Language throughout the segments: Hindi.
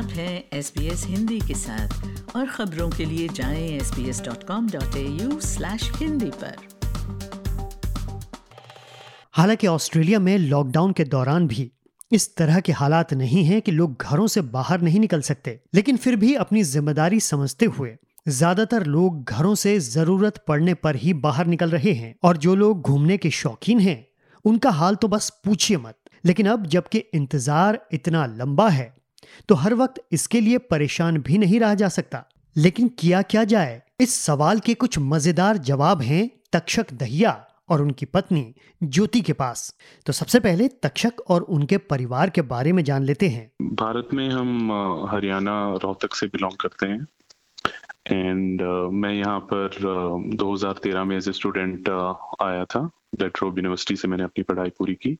आप हैं एस बी एस हिंदी के साथ। और खबरों के लिए जाएँ sbs.com.au हिंदी पर। हालाँकि ऑस्ट्रेलिया में लॉकडाउन के दौरान भी इस तरह के हालात नहीं हैं कि लोग घरों से बाहर नहीं निकल सकते। लेकिन फिर भी अपनी ज़िम्मेदारी समझते हुए ज़्यादातर लोग घरों से ज़रूरत पड़ने पर ही बाहर निकल रहे हैं। और जो लोग घूमने के शौकीन हैं, उनका हाल तो बस पूछिए मत। लेकिन अब जबकि इंतज़ार इतना लंबा है तो हर वक्त इसके लिए परेशान भी नहीं रहा जा सकता। लेकिन किया क्या जाए? इस सवाल के कुछ मज़ेदार जवाब हैं तक्षक दहिया और उनकी पत्नी ज्योति के पास। तो सबसे पहले तक्षक और उनके परिवार के बारे में जान लेते हैं। भारत में हम हरियाणा रोहतक से बिलोंग करते हैं। एंड uh, मैं यहाँ पर uh, 2013 में एज ए स्टूडेंट आया था। लेट्रोब यूनिवर्सिटी से मैंने अपनी पढ़ाई पूरी की।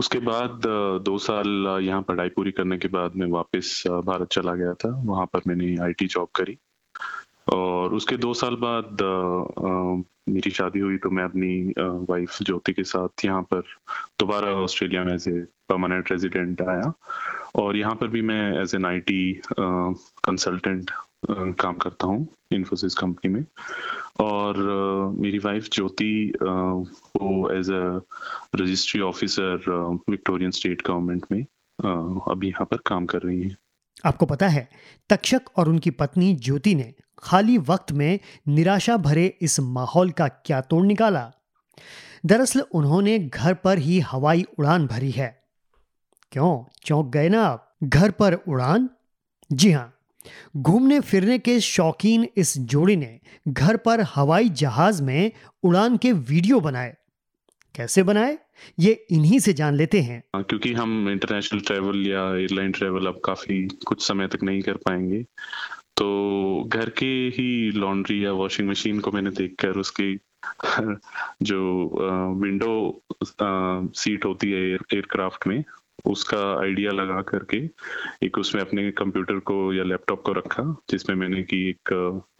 उसके बाद दो साल यहाँ पढ़ाई पूरी करने के बाद मैं वापस भारत चला गया था। वहाँ पर मैंने आईटी जॉब करी। और उसके दो साल बाद मेरी शादी हुई तो मैं अपनी वाइफ ज्योति के साथ यहाँ पर दोबारा ऑस्ट्रेलिया में एज ए परमानेंट रेजिडेंट आया। और यहाँ पर भी मैं as an I T consultant काम करता हूँ इन्फोसिस कंपनी में। और मेरी वाइफ ज्योति वो as a registry officer Victorian state government में अभी यहाँ पर काम कर रही है। आपको पता है, तक्षक और उनकी पत्नी ज्योति ने खाली वक्त में निराशा भरे इस माहौल का क्या तोड़ निकाला? दरअसल उन्होंने घर पर ही हवाई उड़ान भरी है। क्यों? चौंक गए ना आप? घर पर उड़ान? जी हाँ घूमने फिरने के शौकीन इस जोड़ी ने घर पर हवाई जहाज़ में उड़ान के वीडियो बनाए। कैसे बनाए? ये इन्हीं से जान लेते हैं। हाँ, क्योंकि हम इंटरनेशनल ट्रेवल या एयरलाइन ट्रेवल अब काफ़ी कुछ समय तक नहीं कर पाएँगे। तो घर के ही लॉन्ड्री या वॉशिंग मशीन को मैंने देखकर उसकी जो विंडो सीट होती है एयरक्राफ्ट में उसका आइडिया लगा करके एक उसमें अपने कंप्यूटर को या लैपटॉप को रखा, जिसमें मैंने की एक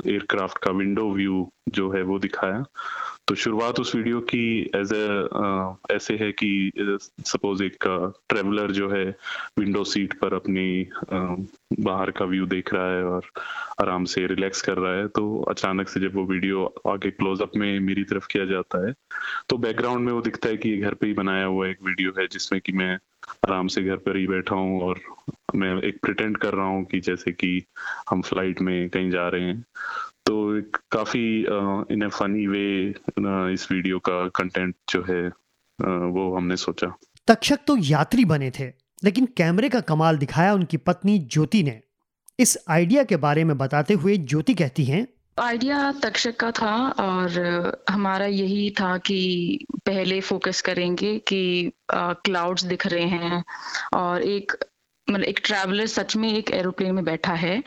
एयरक्राफ्ट का विंडो व्यू जो है वो दिखाया। तो शुरुआत उस वीडियो की एज ए ऐसे है कि सपोज़ एक ट्रेवलर जो है विंडो सीट पर अपनी बाहर का व्यू देख रहा है और आराम से रिलैक्स कर रहा है तो अचानक से जब वो वीडियो आगे क्लोजअप में मेरी तरफ़ किया जाता है तो बैकग्राउंड में वो दिखता है कि घर पे ही बनाया हुआ एक वीडियो है, जिसमें कि मैं आराम से घर पर ही बैठा हूँ और मैं एक प्रिटेंड कर रहा हूँ कि जैसे कि हम फ़्लाइट में कहीं जा रहे हैं। तो एक काफ़ी इन ए फनी वे इस वीडियो का कंटेंट जो है वो हमने सोचा। तक्षक तो यात्री बने थे, लेकिन कैमरे का कमाल दिखाया उनकी पत्नी ज्योति ने। इस आइडिया के बारे में बताते हुए ज्योति कहती हैं आइडिया तक्षक का था और हमारा यही था कि पहले फोकस करेंगे कि क्लाउड्स दिख रहे हैं और एक मतलब एक ट्रैवलर सच में एक एरोप्लेन में बैठा है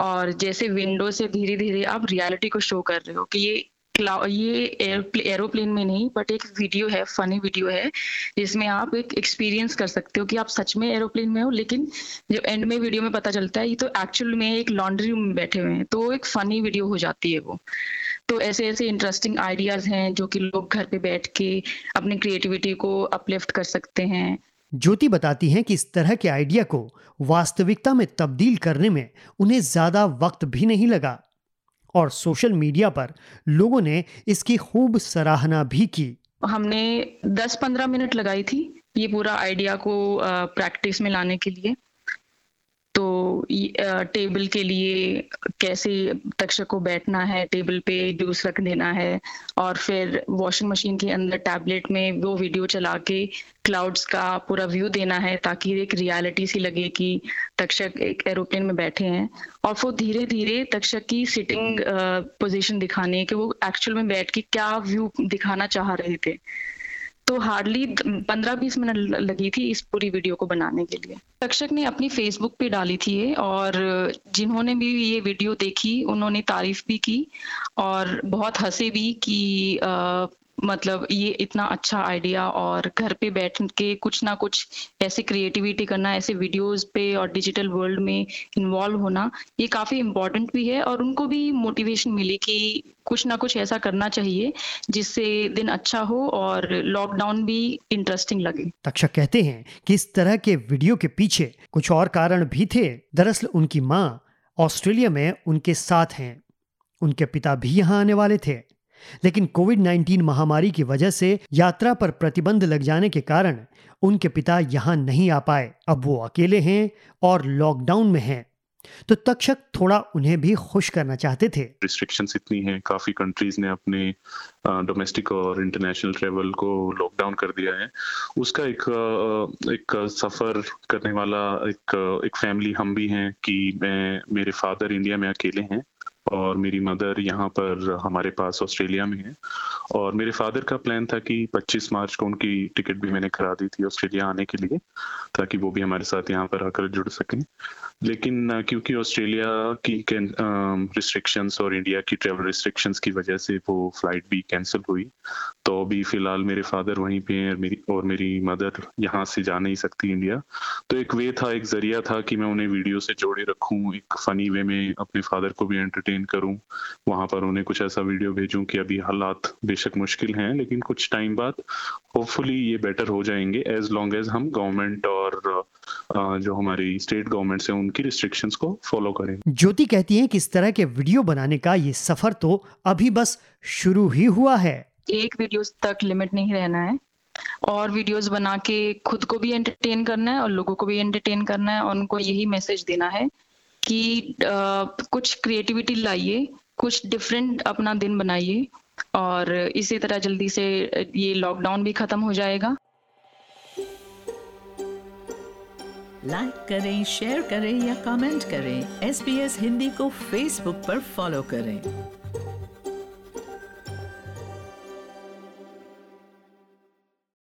और जैसे विंडो से धीरे धीरे आप रियलिटी को शो कर रहे हो कि ये ये एरोप्लेन में नहीं बट एक वीडियो है फनी वीडियो है, जिसमें आप एक एक्सपीरियंस कर सकते हो कि आप सच में एरोप्लेन में हो, लेकिन जब एंड में वीडियो में पता चलता है, ये तो एक्चुअल में एक लॉन्ड्री में बैठे हुए हैं तो एक फनी वीडियो हो जाती है वो। तो ऐसे ऐसे इंटरेस्टिंग आइडियाज़ हैं, जो कि लोग घर पे बैठ के अपनी क्रिएटिविटी को अपलिफ्ट कर सकते हैं। ज्योति बताती हैं कि इस तरह के आइडिया को वास्तविकता में तब्दील करने में उन्हें ज़्यादा वक्त भी नहीं लगा। और सोशल मीडिया पर लोगों ने इसकी खूब सराहना भी की। हमने 10-15 मिनट लगाई थी ये पूरा आइडिया को प्रैक्टिस में लाने के लिए। टेबल के लिए कैसे तक्षक को बैठना है, टेबल पे जूस रख देना है और फिर वॉशिंग मशीन के अंदर टैबलेट में वो वीडियो चला के क्लाउड्स का पूरा व्यू देना है ताकि एक रियलिटी सी लगे कि तक्षक एक एरोप्लेन में बैठे हैं। और वो धीरे धीरे तक्षक की सिटिंग पोजीशन दिखाने कि, वो एक्चुअल में बैठ के क्या व्यू दिखाना चाह रहे थे। तो हार्डली पंद्रह बीस मिनट लगी थी इस पूरी वीडियो को बनाने के लिए। तक्षक ने अपनी फेसबुक पे डाली थी ये, और जिन्होंने भी ये वीडियो देखी, उन्होंने तारीफ़ भी की, और बहुत हंसे भी कि मतलब ये इतना अच्छा आइडिया और घर पे बैठ के कुछ ना कुछ ऐसे क्रिएटिविटी करना, ऐसे वीडियोस पे और डिजिटल वर्ल्ड में इन्वॉल्व होना, ये काफ़ी इम्पोर्टेंट भी है और उनको भी मोटिवेशन मिली कि कुछ ना कुछ ऐसा करना चाहिए जिससे दिन अच्छा हो और लॉकडाउन भी इंटरेस्टिंग लगे। तक्षक कहते हैं कि इस तरह के वीडियो के पीछे कुछ और कारण भी थे। दरअसल उनकी माँ ऑस्ट्रेलिया में उनके साथ हैं। उनके पिता भी यहाँ आने वाले थे। लेकिन कोविड 19 महामारी की वजह से यात्रा पर प्रतिबंध लग जाने के कारण उनके पिता यहाँ नहीं आ पाए। अब वो अकेले हैं और लॉकडाउन में हैं। तो तक्षक थोड़ा उन्हें भी खुश करना चाहते थे। रिस्ट्रिक्शंस इतनी हैं, काफ़ी कंट्रीज़ ने अपने डोमेस्टिक और इंटरनेशनल ट्रेवल को लॉकडाउन कर दिया है। उसका एक एक सफ़र करने वाला एक एक फैमिली हम भी हैं कि मैं, मेरे फादर इंडिया में अकेले हैं। और मेरी मदर यहाँ पर हमारे पास ऑस्ट्रेलिया में है। और मेरे फादर का प्लान था कि 25 मार्च को उनकी टिकट भी मैंने करा दी थी ऑस्ट्रेलिया आने के लिए, ताकि वो भी हमारे साथ यहाँ पर आकर जुड़ सकें। लेकिन क्योंकि ऑस्ट्रेलिया की रिस्ट्रिक्शंस और इंडिया की ट्रेवल रिस्ट्रिक्शंस की वजह से वो फ़्लाइट भी कैंसिल हुई तो अभी फ़िलहाल मेरे फादर वहीं पे हैं मेरी, और मेरी मदर यहाँ से जा नहीं सकती इंडिया तो एक वे था, एक ज़रिया था कि मैं उन्हें वीडियो से जोड़े रखूँ, एक फनी वे में अपने फादर को भी एंटरटेन करूँ। वहाँ पर उन्हें कुछ ऐसा वीडियो भेजूँ कि अभी हालात बेशक मुश्किल हैं लेकिन कुछ टाइम बाद होपफुली ये बेटर हो जाएँगे एज लॉन्ग एज हम गवर्नमेंट और जो हमारी स्टेट गवर्नमेंट है उनकी रिस्ट्रिक्शंस को फॉलो करें। ज्योति कहती है कि इस तरह के वीडियो बनाने का ये सफ़र तो अभी बस शुरू ही हुआ है। एक वीडियो तक लिमिट नहीं रहना है। और वीडियोस बना के खुद को भी एंटरटेन करना है और लोगों को भी एंटरटेन करना है और उनको यही मैसेज देना है कि आ, कुछ क्रिएटिविटी लाइए कुछ डिफरेंट अपना दिन बनाइए और इसी तरह जल्दी से ये लॉकडाउन भी खत्म हो जाएगा। लाइक करें शेयर करें या कमेंट करें एस हिंदी को फेसबुक पर फॉलो करें।